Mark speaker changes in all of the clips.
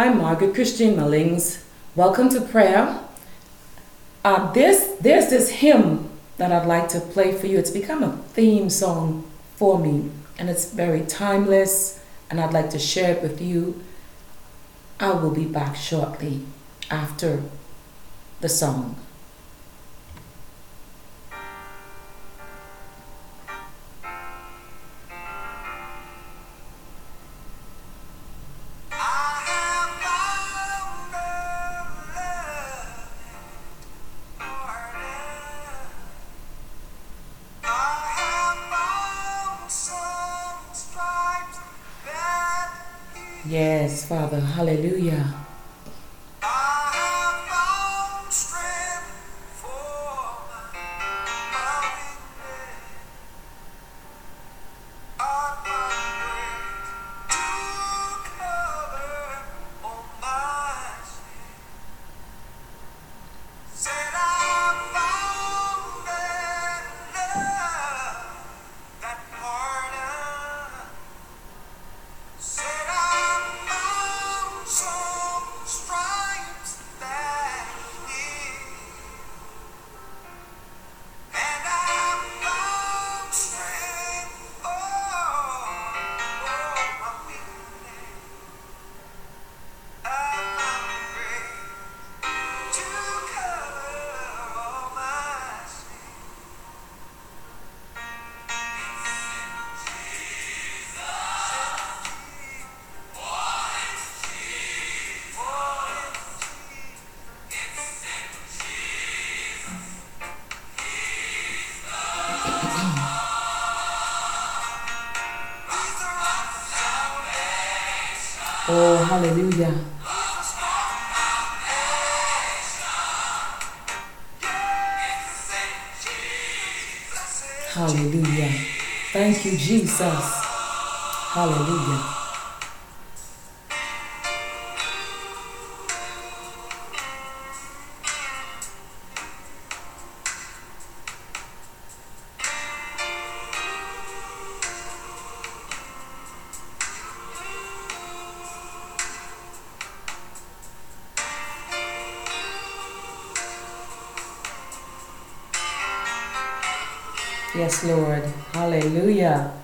Speaker 1: I'm Margaret Christine Mullings. Welcome to prayer. Uh, this, there's this hymn that I'd like to play for you. It's become a theme song for me, and it's very timeless, and I'd like to share it with you. I will be back shortly after the song. Oh, hallelujah. Hallelujah. Thank you, Jesus. Hallelujah. Lord. Hallelujah.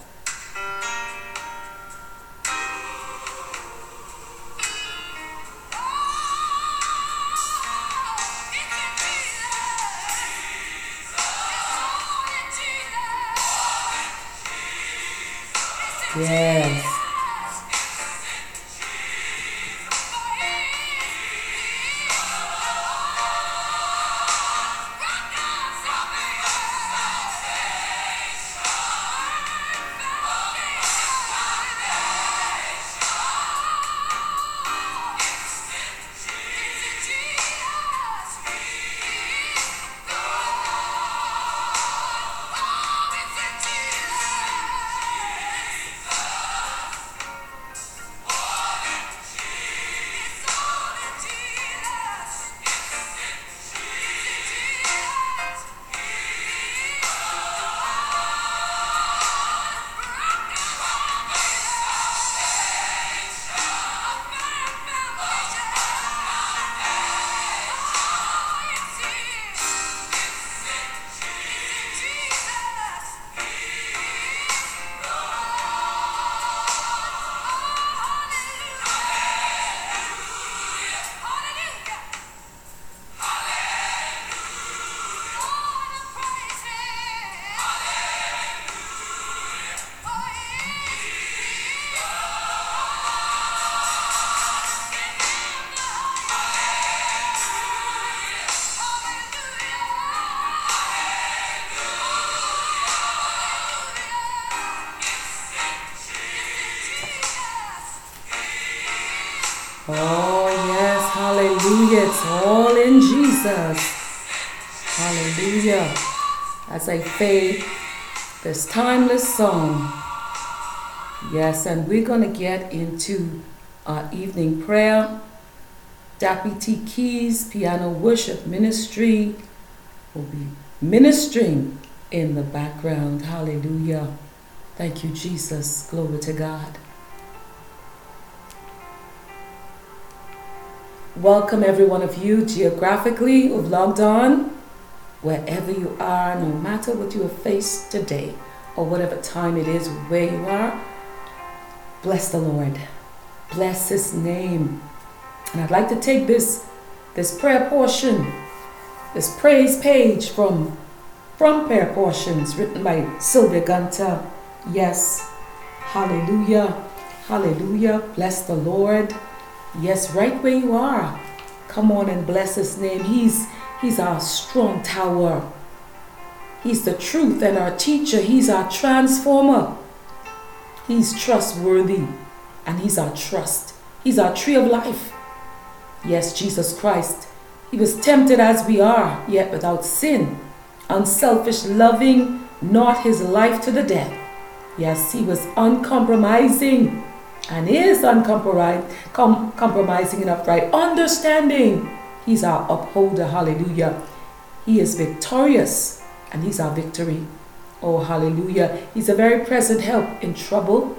Speaker 1: Yes. Jesus. Hallelujah. As I fade this timeless song. Yes, and we're going to get into our evening prayer. T. Keys Piano Worship Ministry will be ministering in the background. Hallelujah. Thank you, Jesus. Glory to God.
Speaker 2: Welcome every one of you geographically who've logged on, wherever you are, no matter what you have faced today or whatever time it is where you are. Bless the Lord. Bless his name. And I'd like to take this this prayer portion, this praise page from from prayer portions written by Sylvia Gunter. Yes. Hallelujah. Hallelujah. Bless the Lord. Yes, right where you are. Come on and bless his name. He's he's our strong tower. He's the truth and our teacher. He's our transformer. He's trustworthy and he's our trust. He's our tree of life. Yes, Jesus Christ. He was tempted as we are, yet without sin. Unselfish, loving, not his life to the death. Yes, he was uncompromising and is uncompromising com- compromising and upright. Understanding. He's our upholder. Hallelujah. He is victorious and he's our victory. Oh, hallelujah. He's a very present help in trouble.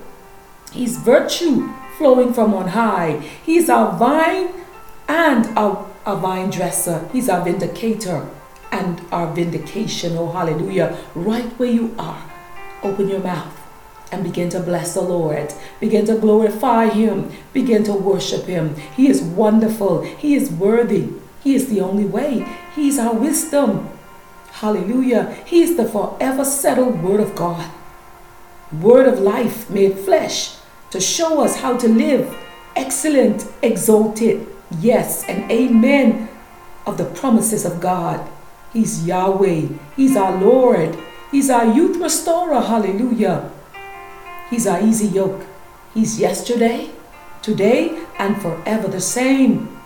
Speaker 2: He's virtue flowing from on high. He's our vine and our, our vine dresser. He's our vindicator and our vindication. Oh, hallelujah. Right where you are, open your mouth and begin to bless the Lord. Begin to glorify Him. Begin to worship Him. He is wonderful. He is worthy. He is the only way. He's our wisdom. Hallelujah. He's the forever settled Word of God. Word of life made flesh to show us how to live excellent, exalted, yes, and amen of the promises of God. He's Yahweh. He's our Lord. He's our youth restorer. Hallelujah. He's our easy yoke. He's yesterday, today, and forever the same.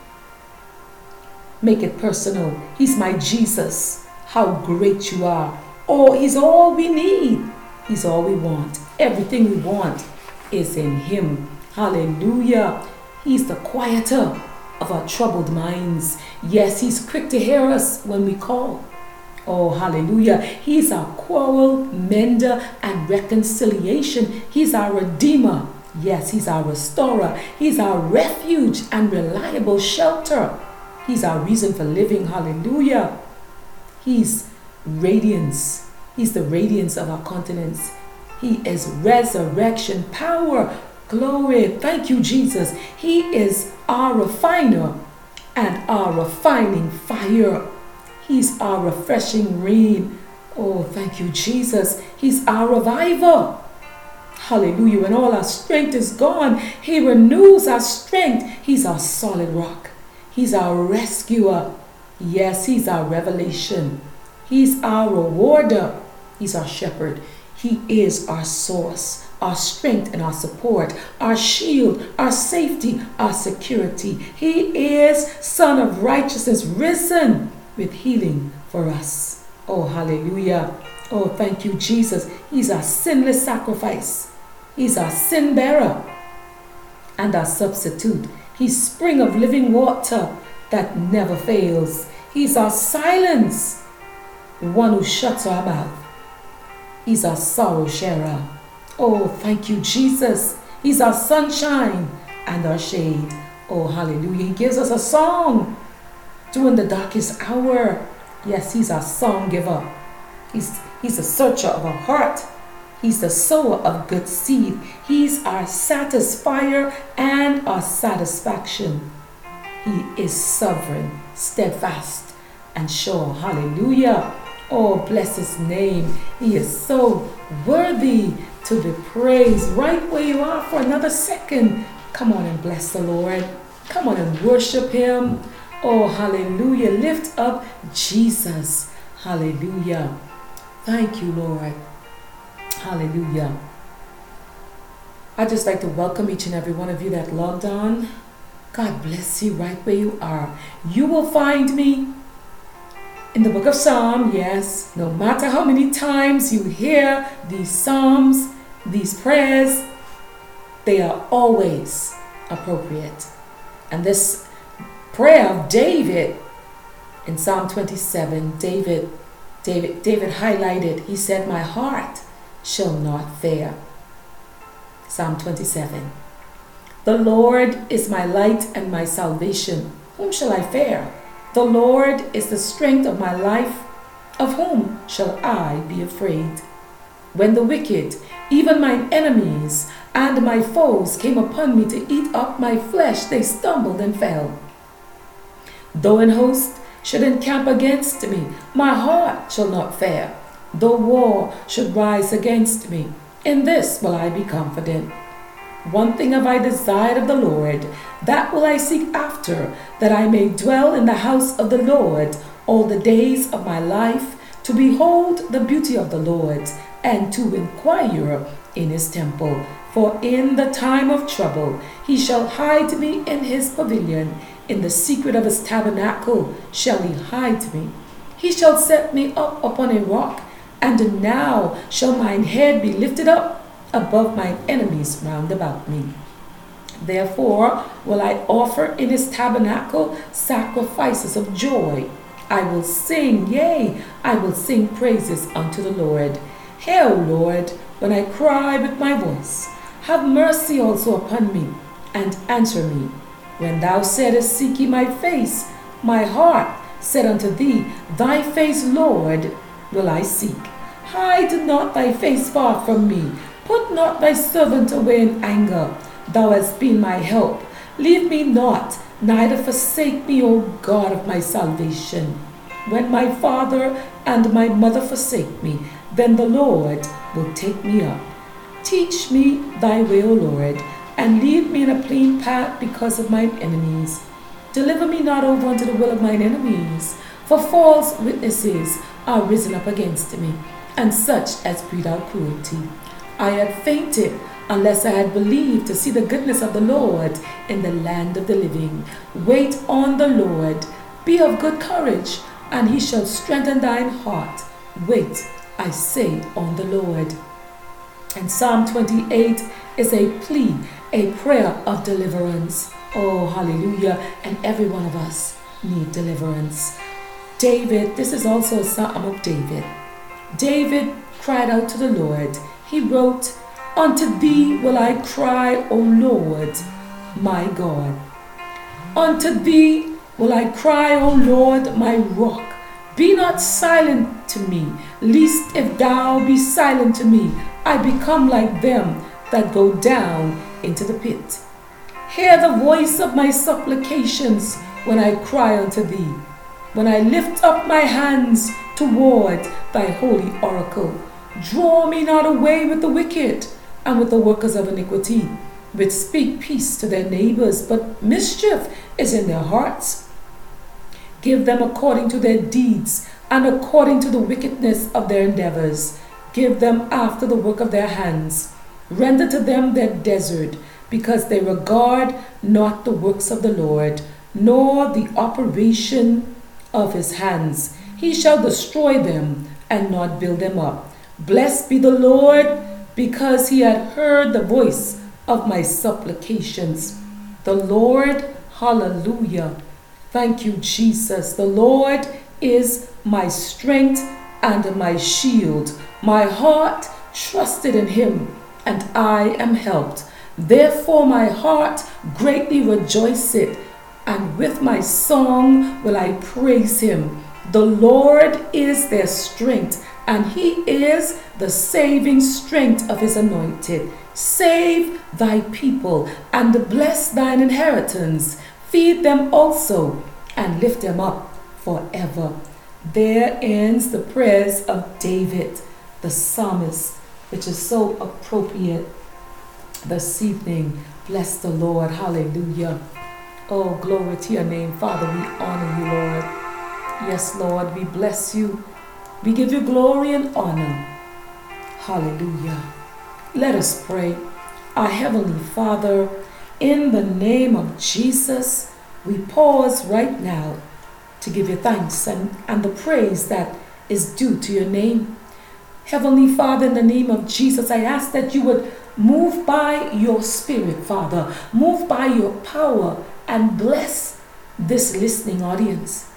Speaker 2: Make it personal. He's my Jesus. How great you are. Oh, He's all we need. He's all we want. Everything we want is in Him. Hallelujah. He's the quieter of our troubled minds. Yes, He's quick to hear us when we call. Oh, hallelujah. He's our quarrel mender and reconciliation. He's our redeemer. Yes, He's our restorer. He's our refuge and reliable shelter. He's our reason for living. Hallelujah. He's radiance. He's the radiance of our continents. He is resurrection power. Glory. Thank you, Jesus. He is our refiner and our refining fire. He's our refreshing rain. Oh, thank you, Jesus. He's our reviver. Hallelujah. When all our strength is gone, He renews our strength. He's our solid rock. He's our rescuer. Yes, He's our revelation. He's our rewarder. He's our shepherd. He is our source, our strength and our support, our shield, our safety, our security. He is Sun of righteousness, risen with healing for us. Oh, hallelujah. Oh, thank you, Jesus. He's our sinless sacrifice. He's our sin bearer and our substitute. He's spring of living water that never fails. He's our silence, one who shuts our mouth. He's our sorrow sharer. Oh, thank you, Jesus. He's our sunshine and our shade. Oh, hallelujah. He gives us a song during the darkest hour. Yes, He's our song giver. He's, he's a searcher of our heart. He's the sower of good seed. He's our satisfier and our satisfaction. He is sovereign, steadfast, and sure. Hallelujah. Oh, bless his name. He is so worthy to be praised. Right where you are for another second. Come on and bless the Lord. Come on and worship him. Oh, hallelujah. Lift up Jesus. Hallelujah. Thank you, Lord. Hallelujah. I'd just like to welcome each and every one of you that logged on. God bless you right where you are. You will find me in the book of Psalm, yes, no matter how many times you hear these psalms, these prayers, they are always appropriate. And this prayer of David in Psalm 27, David David David highlighted, he said, "My heart shall not fear." Psalm 27. The Lord is my light and my salvation. whom shall I fear? The Lord is the strength of my life. Of whom shall I be afraid? When the wicked, even mine enemies, and my foes came upon me to eat up my flesh, they stumbled and fell. Though an host should encamp against me, my heart shall not fear. Though war should rise against me, in this will I be confident. One thing have I desired of the Lord, that will I seek after, that I may dwell in the house of the Lord all the days of my life, to behold the beauty of the Lord, and to inquire in his temple. For in the time of trouble he shall hide me in his pavilion, in the secret of his tabernacle shall he hide me. He shall set me up upon a rock, and now shall mine head be lifted up above mine enemies round about me. Therefore will I offer in his tabernacle sacrifices of joy. I will sing, yea, I will sing praises unto the Lord. O Lord, when I cry with my voice. Have mercy also upon me, and answer me. When thou saidest, Seek ye my face, my heart said unto thee, Thy face, Lord, will I seek. Hide not thy face far from me. Put not thy servant away in anger. Thou hast been my help. Leave me not, neither forsake me, O God of my salvation. When my father and my mother forsake me, then the Lord will take me up. Teach me thy way, O Lord, and lead me in a plain path because of mine enemies. Deliver me not over unto the will of mine enemies, for false witnesses are risen up against me, and such as breathe out cruelty. I had fainted unless I had believed to see the goodness of the Lord in the land of the living. Wait on the Lord, be of good courage, and he shall strengthen thine heart. Wait, I say, on the Lord. And Psalm 28 is a plea, a prayer of deliverance. Oh, hallelujah. And every one of us need deliverance. David, this is also a psalm of David. David cried out to the Lord he wrote, Unto thee will I cry, O Lord, my God. Unto thee will I cry, O Lord, my rock. Be not silent to me, lest if thou be silent to me, I become like them that go down into the pit. Hear the voice of my supplications when I cry unto thee, when I lift up my hands toward thy holy oracle. Draw me not away with the wicked and with the workers of iniquity, which speak peace to their neighbors, but mischief is in their hearts. Give them according to their deeds and according to the wickedness of their endeavors. Give them after the work of their hands. Render to them their desert, because they regard not the works of the Lord, nor the operation of his hands. He shall destroy them and not build them up. Blessed be the Lord, because he had heard the voice of my supplications. The Lord, hallelujah. Thank you, Jesus. The Lord is my strength and my shield. My heart trusted in him, and I am helped. Therefore, my heart greatly rejoiceth, and with my song will I praise him. The Lord is their strength and he is the saving strength of his anointed. Save thy people and bless thine inheritance. Feed them also and lift them up forever. There ends the prayers of David, the psalmist, which is so appropriate this evening. Bless the Lord. Hallelujah. Oh, glory to your name, Father. We honor you, Lord. Yes, Lord, we bless you. We give you glory and honor. Hallelujah. Let us pray. Our Heavenly Father, in the name of Jesus, we pause right now to give you thanks and, and the praise that is due to your name. Heavenly Father, in the name of Jesus, I ask that you would move by your Spirit, Father, move by your power, and bless this listening audience.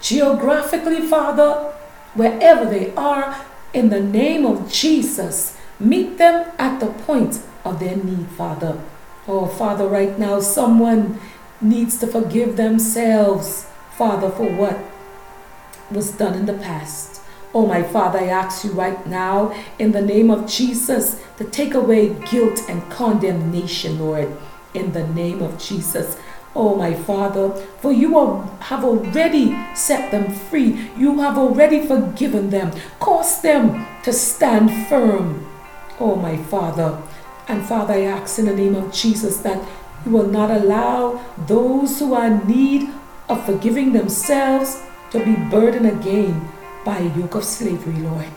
Speaker 2: Geographically, Father, wherever they are, in the name of Jesus. Meet them at the point of their need, Father. Oh, Father, right now, someone needs to forgive themselves, Father, for what was done in the past. Oh, my Father, I ask you right now, in the name of Jesus, to take away guilt and condemnation, Lord, in the name of Jesus. Oh, my Father, for you are, have already set them free. You have already forgiven them. Cause them to stand firm. Oh, my Father. And Father, I ask in the name of Jesus that you will not allow those who are in need of forgiving themselves to be burdened again by a yoke of slavery, Lord.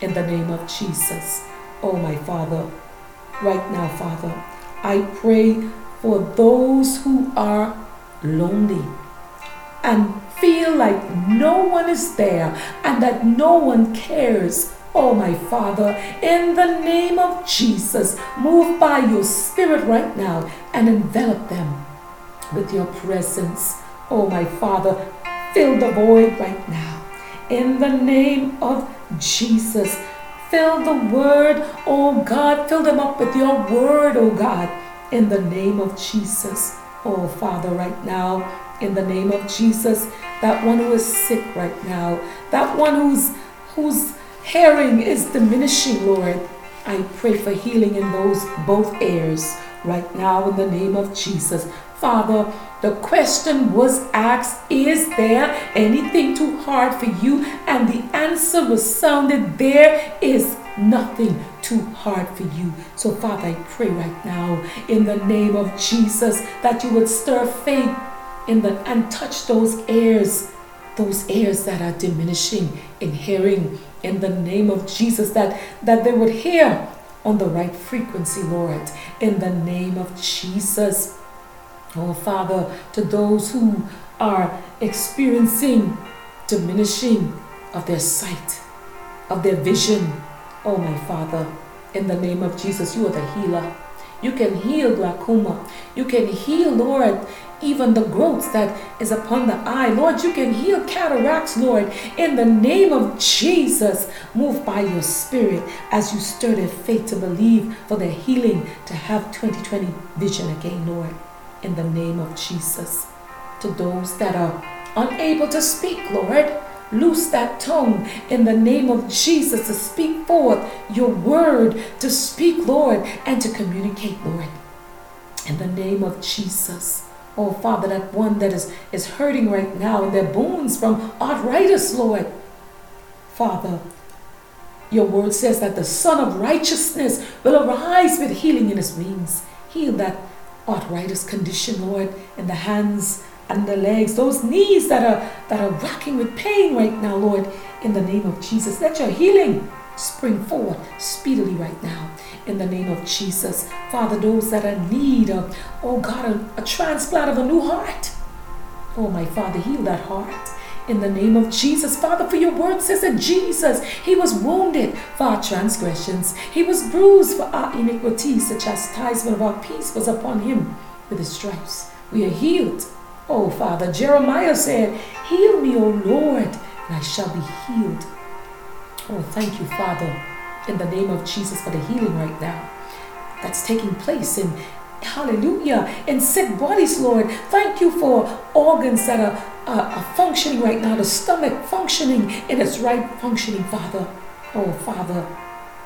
Speaker 2: In the name of Jesus. Oh, my Father, right now, Father, I pray for those who are lonely and feel like no one is there and that no one cares. Oh, my Father, in the name of Jesus, move by your Spirit right now and envelop them with your presence. Oh, my Father, fill the void right now. In the name of Jesus, fill the word, oh God, fill them up with your word, oh God, in the name of Jesus. Oh, Father, right now, in the name of Jesus, that one who is sick right now, that one who's who's hearing is diminishing, Lord. I pray for healing in those both ears right now in the name of Jesus. Father, the question was asked, Is there anything too hard for you? And the answer was sounded, There is nothing too hard for you. So, Father, I pray right now in the name of Jesus that you would stir faith in the and touch those ears, those ears that are diminishing in hearing in the name of Jesus, that, that they would hear on the right frequency, Lord, in the name of Jesus. Oh, Father, to those who are experiencing diminishing of their sight, of their vision, oh, my Father, in the name of Jesus, you are the healer. You can heal glaucoma. You can heal, Lord, even the growths that is upon the eye. Lord, you can heal cataracts, Lord, in the name of Jesus. Move by your spirit as you stir their faith to believe for their healing, to have 2020 vision again, Lord, in the name of Jesus. To those that are unable to speak, Lord, loose that tongue in the name of Jesus to speak forth your word, to speak, Lord, and to communicate, Lord, in the name of Jesus. Oh, Father, that one that is, is hurting right now in their bones from arthritis, Lord. Father, your word says that the Sun of Righteousness will arise with healing in his wings. Heal that arthritis condition, Lord, in the hands and the legs, those knees that are that are rocking with pain right now, Lord, in the name of Jesus. Let your healing spring forward speedily right now in the name of Jesus. Father, those that are in need of, oh God, a, a transplant of a new heart. Oh, my Father, heal that heart in the name of Jesus. Father, for your word says that Jesus, he was wounded for our transgressions, he was bruised for our iniquities. The chastisement of our peace was upon him. With his stripes, we are healed. Oh, Father, Jeremiah said, Heal me, O Lord, and I shall be healed. Oh, thank you, Father in the name of Jesus for the healing right now that's taking place in hallelujah. In sick bodies lord. Thank you for organs that are, uh, are functioning right now. The stomach functioning in its right functioning father. Oh father.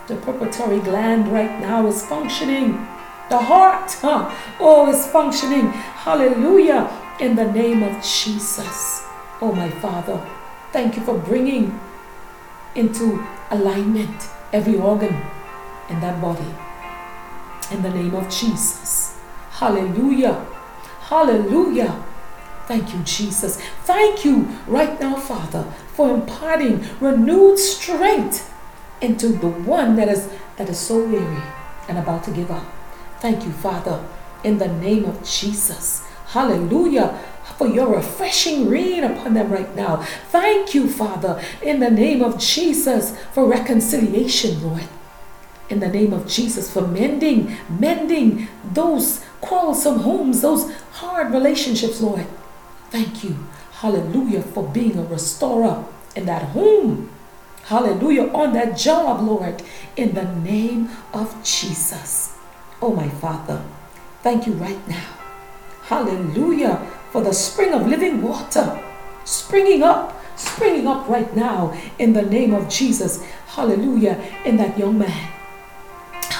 Speaker 2: The pituitary gland right now is functioning. The heart huh? oh is functioning. Hallelujah. In the name of jesus. Oh my father. Thank you for bringing into alignment every organ in that body. In the name of Jesus. Hallelujah. Hallelujah. Thank you, Jesus. Thank you right now, Father, for imparting renewed strength into the one that is that is so weary and about to give up. Thank you, Father, in the name of Jesus. Hallelujah for your refreshing rain upon them right now. Thank you, Father, in the name of Jesus for reconciliation, Lord. In the name of Jesus for mending, mending those quarrelsome homes, those hard relationships, Lord. Thank you, hallelujah, for being a restorer in that home. Hallelujah, on that job, Lord, in the name of Jesus. Oh, my Father, thank you right now Hallelujah. For the spring of living water springing up, springing up right now in the name of Jesus. Hallelujah. In that young man.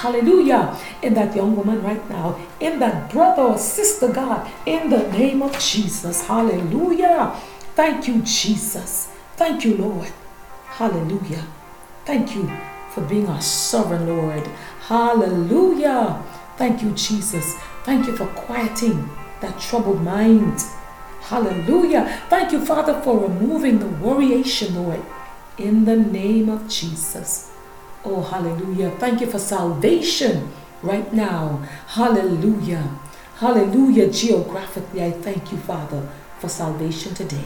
Speaker 2: Hallelujah. In that young woman right now. In that brother or sister, God. In the name of Jesus. Hallelujah. Thank you, Jesus. Thank you, Lord. Hallelujah. Thank you for being our sovereign Lord. Hallelujah. Thank you, Jesus. Thank you for quieting that troubled mind. Hallelujah. Thank you, Father, for removing the worryation, Lord, in the name of Jesus. Oh, hallelujah. Thank you for salvation right now. Hallelujah. Hallelujah. Geographically, I thank you, Father, for salvation today.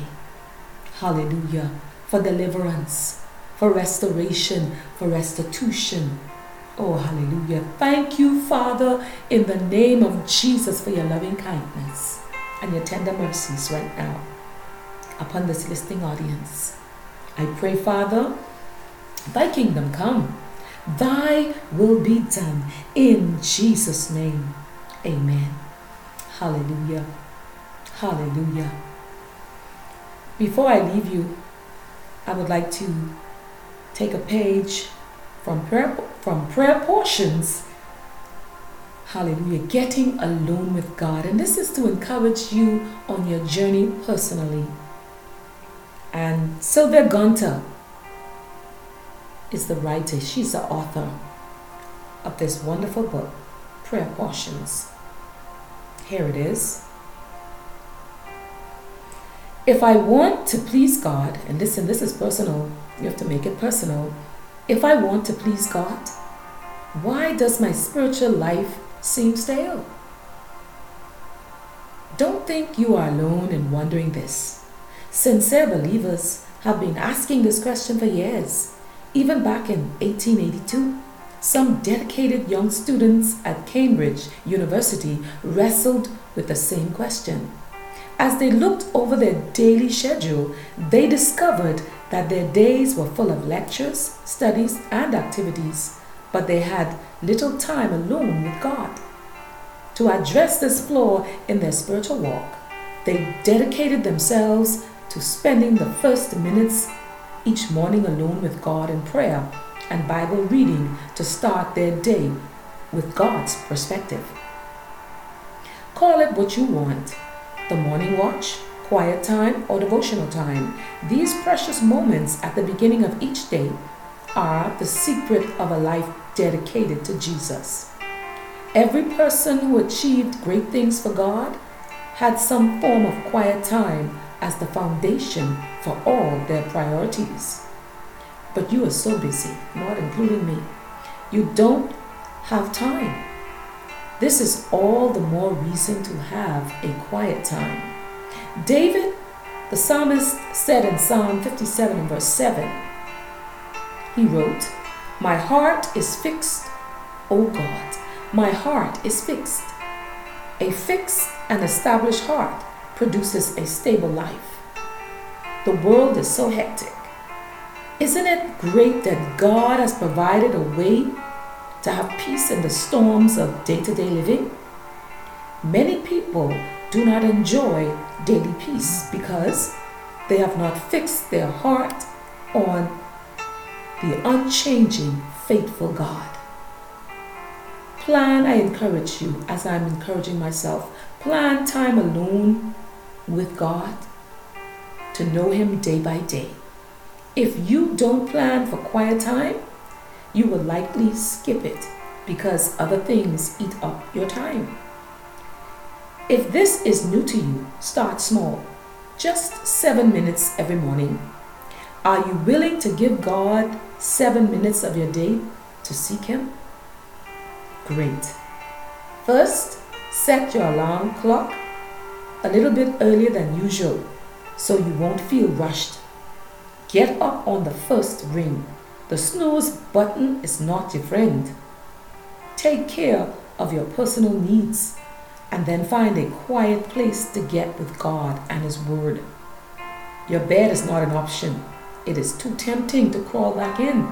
Speaker 2: Hallelujah. For deliverance, for restoration, for restitution. Oh, hallelujah. Thank you, Father, in the name of Jesus, for your loving kindness and your tender mercies right now upon this listening audience. I pray, Father, thy kingdom come, thy will be done in Jesus' name. Amen. Hallelujah. Hallelujah. Before I leave you, I would like to take a page from prayer, from prayer portions Hallelujah. Getting alone with God. And this is to encourage you on your journey personally. And Sylvia Gunter is the writer, she's the author of this wonderful book, Prayer Portions. Here it is. If I want to please God, and listen, this is personal, you have to make it personal. If I want to please God, why does my spiritual life seem stale. Don't think you are alone in wondering this. Sincere believers have been asking this question for years. Even back in 1882, some dedicated young students at Cambridge University wrestled with the same question. As they looked over their daily schedule, they discovered that their days were full of lectures, studies, and activities but they had little time alone with God. To address this flaw in their spiritual walk, they dedicated themselves to spending the first minutes each morning alone with God in prayer and Bible reading to start their day with God's perspective. Call it what you want the morning watch, quiet time, or devotional time. These precious moments at the beginning of each day are the secret of a life dedicated to Jesus. Every person who achieved great things for God had some form of quiet time as the foundation for all their priorities. But you are so busy, not including me. You don't have time. This is all the more reason to have a quiet time. David, the psalmist, said in Psalm 57 and verse 7, he wrote, my heart is fixed, O God. My heart is fixed. A fixed and established heart produces a stable life. The world is so hectic. Isn't it great that God has provided a way to have peace in the storms of day to day living? Many people do not enjoy daily peace because they have not fixed their heart on the unchanging, faithful God. Plan, I encourage you, as I'm encouraging myself, plan time alone with God to know Him day by day. If you don't plan for quiet time, you will likely skip it because other things eat up your time. If this is new to you, start small. Just seven minutes every morning. Are you willing to give God seven minutes of your day to seek Him? Great. First, set your alarm clock a little bit earlier than usual so you won't feel rushed. Get up on the first ring. The snooze button is not your friend. Take care of your personal needs and then find a quiet place to get with God and His Word. Your bed is not an option it is too tempting to crawl back in.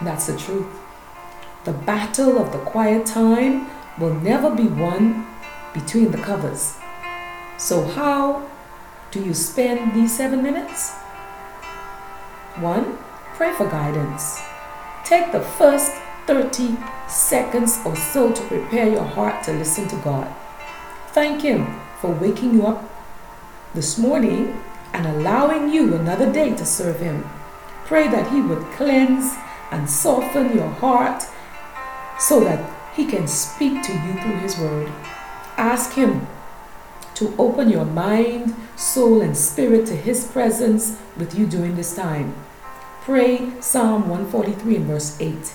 Speaker 2: That's the truth. The battle of the quiet time will never be won between the covers. So, how do you spend these seven minutes? One, pray for guidance. Take the first 30 seconds or so to prepare your heart to listen to God. Thank Him for waking you up this morning and allowing you another day to serve Him. Pray that He would cleanse and soften your heart so that He can speak to you through His Word. Ask Him to open your mind, soul, and spirit to His presence with you during this time. Pray Psalm 143 and verse 8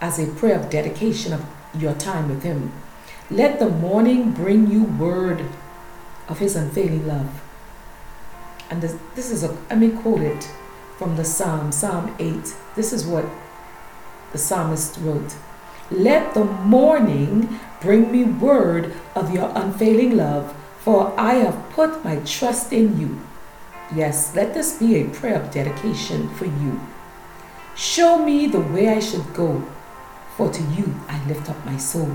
Speaker 2: as a prayer of dedication of your time with Him. Let the morning bring you word of His unfailing love. And this, this is a, let me quote it from the Psalm, Psalm 8. This is what the psalmist wrote Let the morning bring me word of your unfailing love, for I have put my trust in you. Yes, let this be a prayer of dedication for you. Show me the way I should go, for to you I lift up my soul.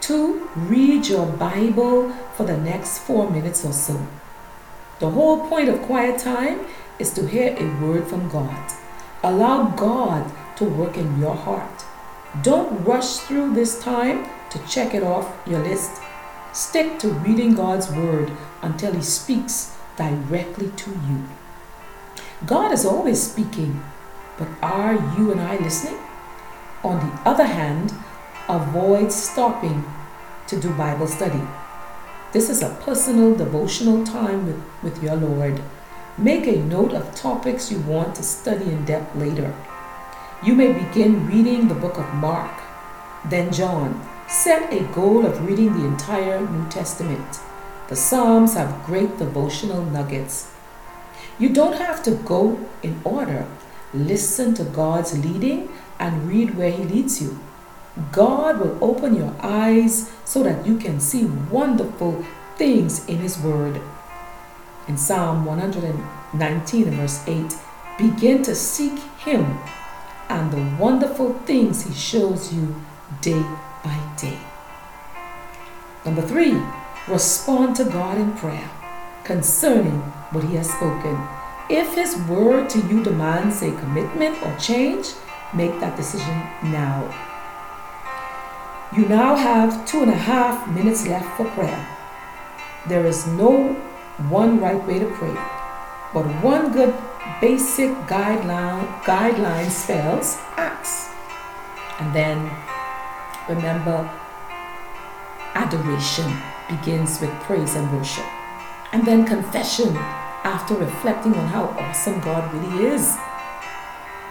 Speaker 2: Two, read your Bible for the next four minutes or so. The whole point of quiet time is to hear a word from God. Allow God to work in your heart. Don't rush through this time to check it off your list. Stick to reading God's word until He speaks directly to you. God is always speaking, but are you and I listening? On the other hand, avoid stopping to do Bible study. This is a personal devotional time with, with your Lord. Make a note of topics you want to study in depth later. You may begin reading the book of Mark, then John. Set a goal of reading the entire New Testament. The Psalms have great devotional nuggets. You don't have to go in order. Listen to God's leading and read where He leads you. God will open your eyes so that you can see wonderful things in His Word. In Psalm 119 verse 8, begin to seek Him and the wonderful things He shows you day by day. Number three, respond to God in prayer concerning what He has spoken. If His word to you demands a commitment or change, make that decision now. You now have two and a half minutes left for prayer. There is no one right way to pray, but one good basic guideline guideline spells ACTS. And then remember adoration begins with praise and worship. And then confession after reflecting on how awesome God really is.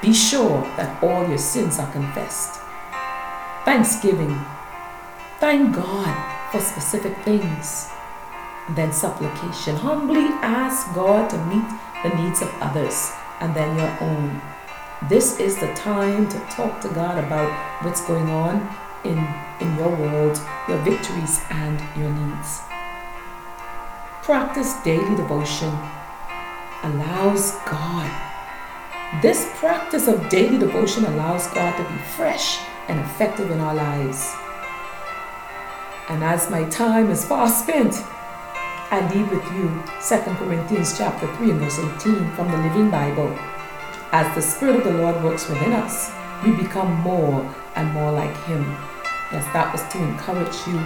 Speaker 2: Be sure that all your sins are confessed. Thanksgiving. Thank God for specific things. And then supplication. Humbly ask God to meet the needs of others and then your own. This is the time to talk to God about what's going on in, in your world, your victories, and your needs. Practice daily devotion allows God. This practice of daily devotion allows God to be fresh and effective in our lives. And as my time is fast spent, I leave with you 2 Corinthians chapter 3 and verse 18 from the Living Bible. As the Spirit of the Lord works within us, we become more and more like Him. Yes, that was to encourage you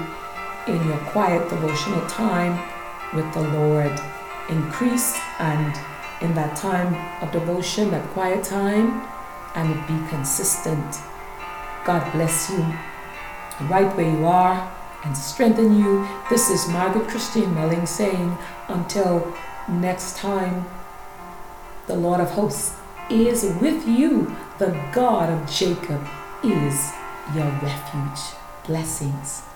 Speaker 2: in your quiet devotional time with the Lord. Increase and in that time of devotion, that quiet time, and be consistent. God bless you right where you are and strengthen you. This is Margaret Christine Melling saying, until next time, the Lord of hosts is with you. The God of Jacob is your refuge. Blessings.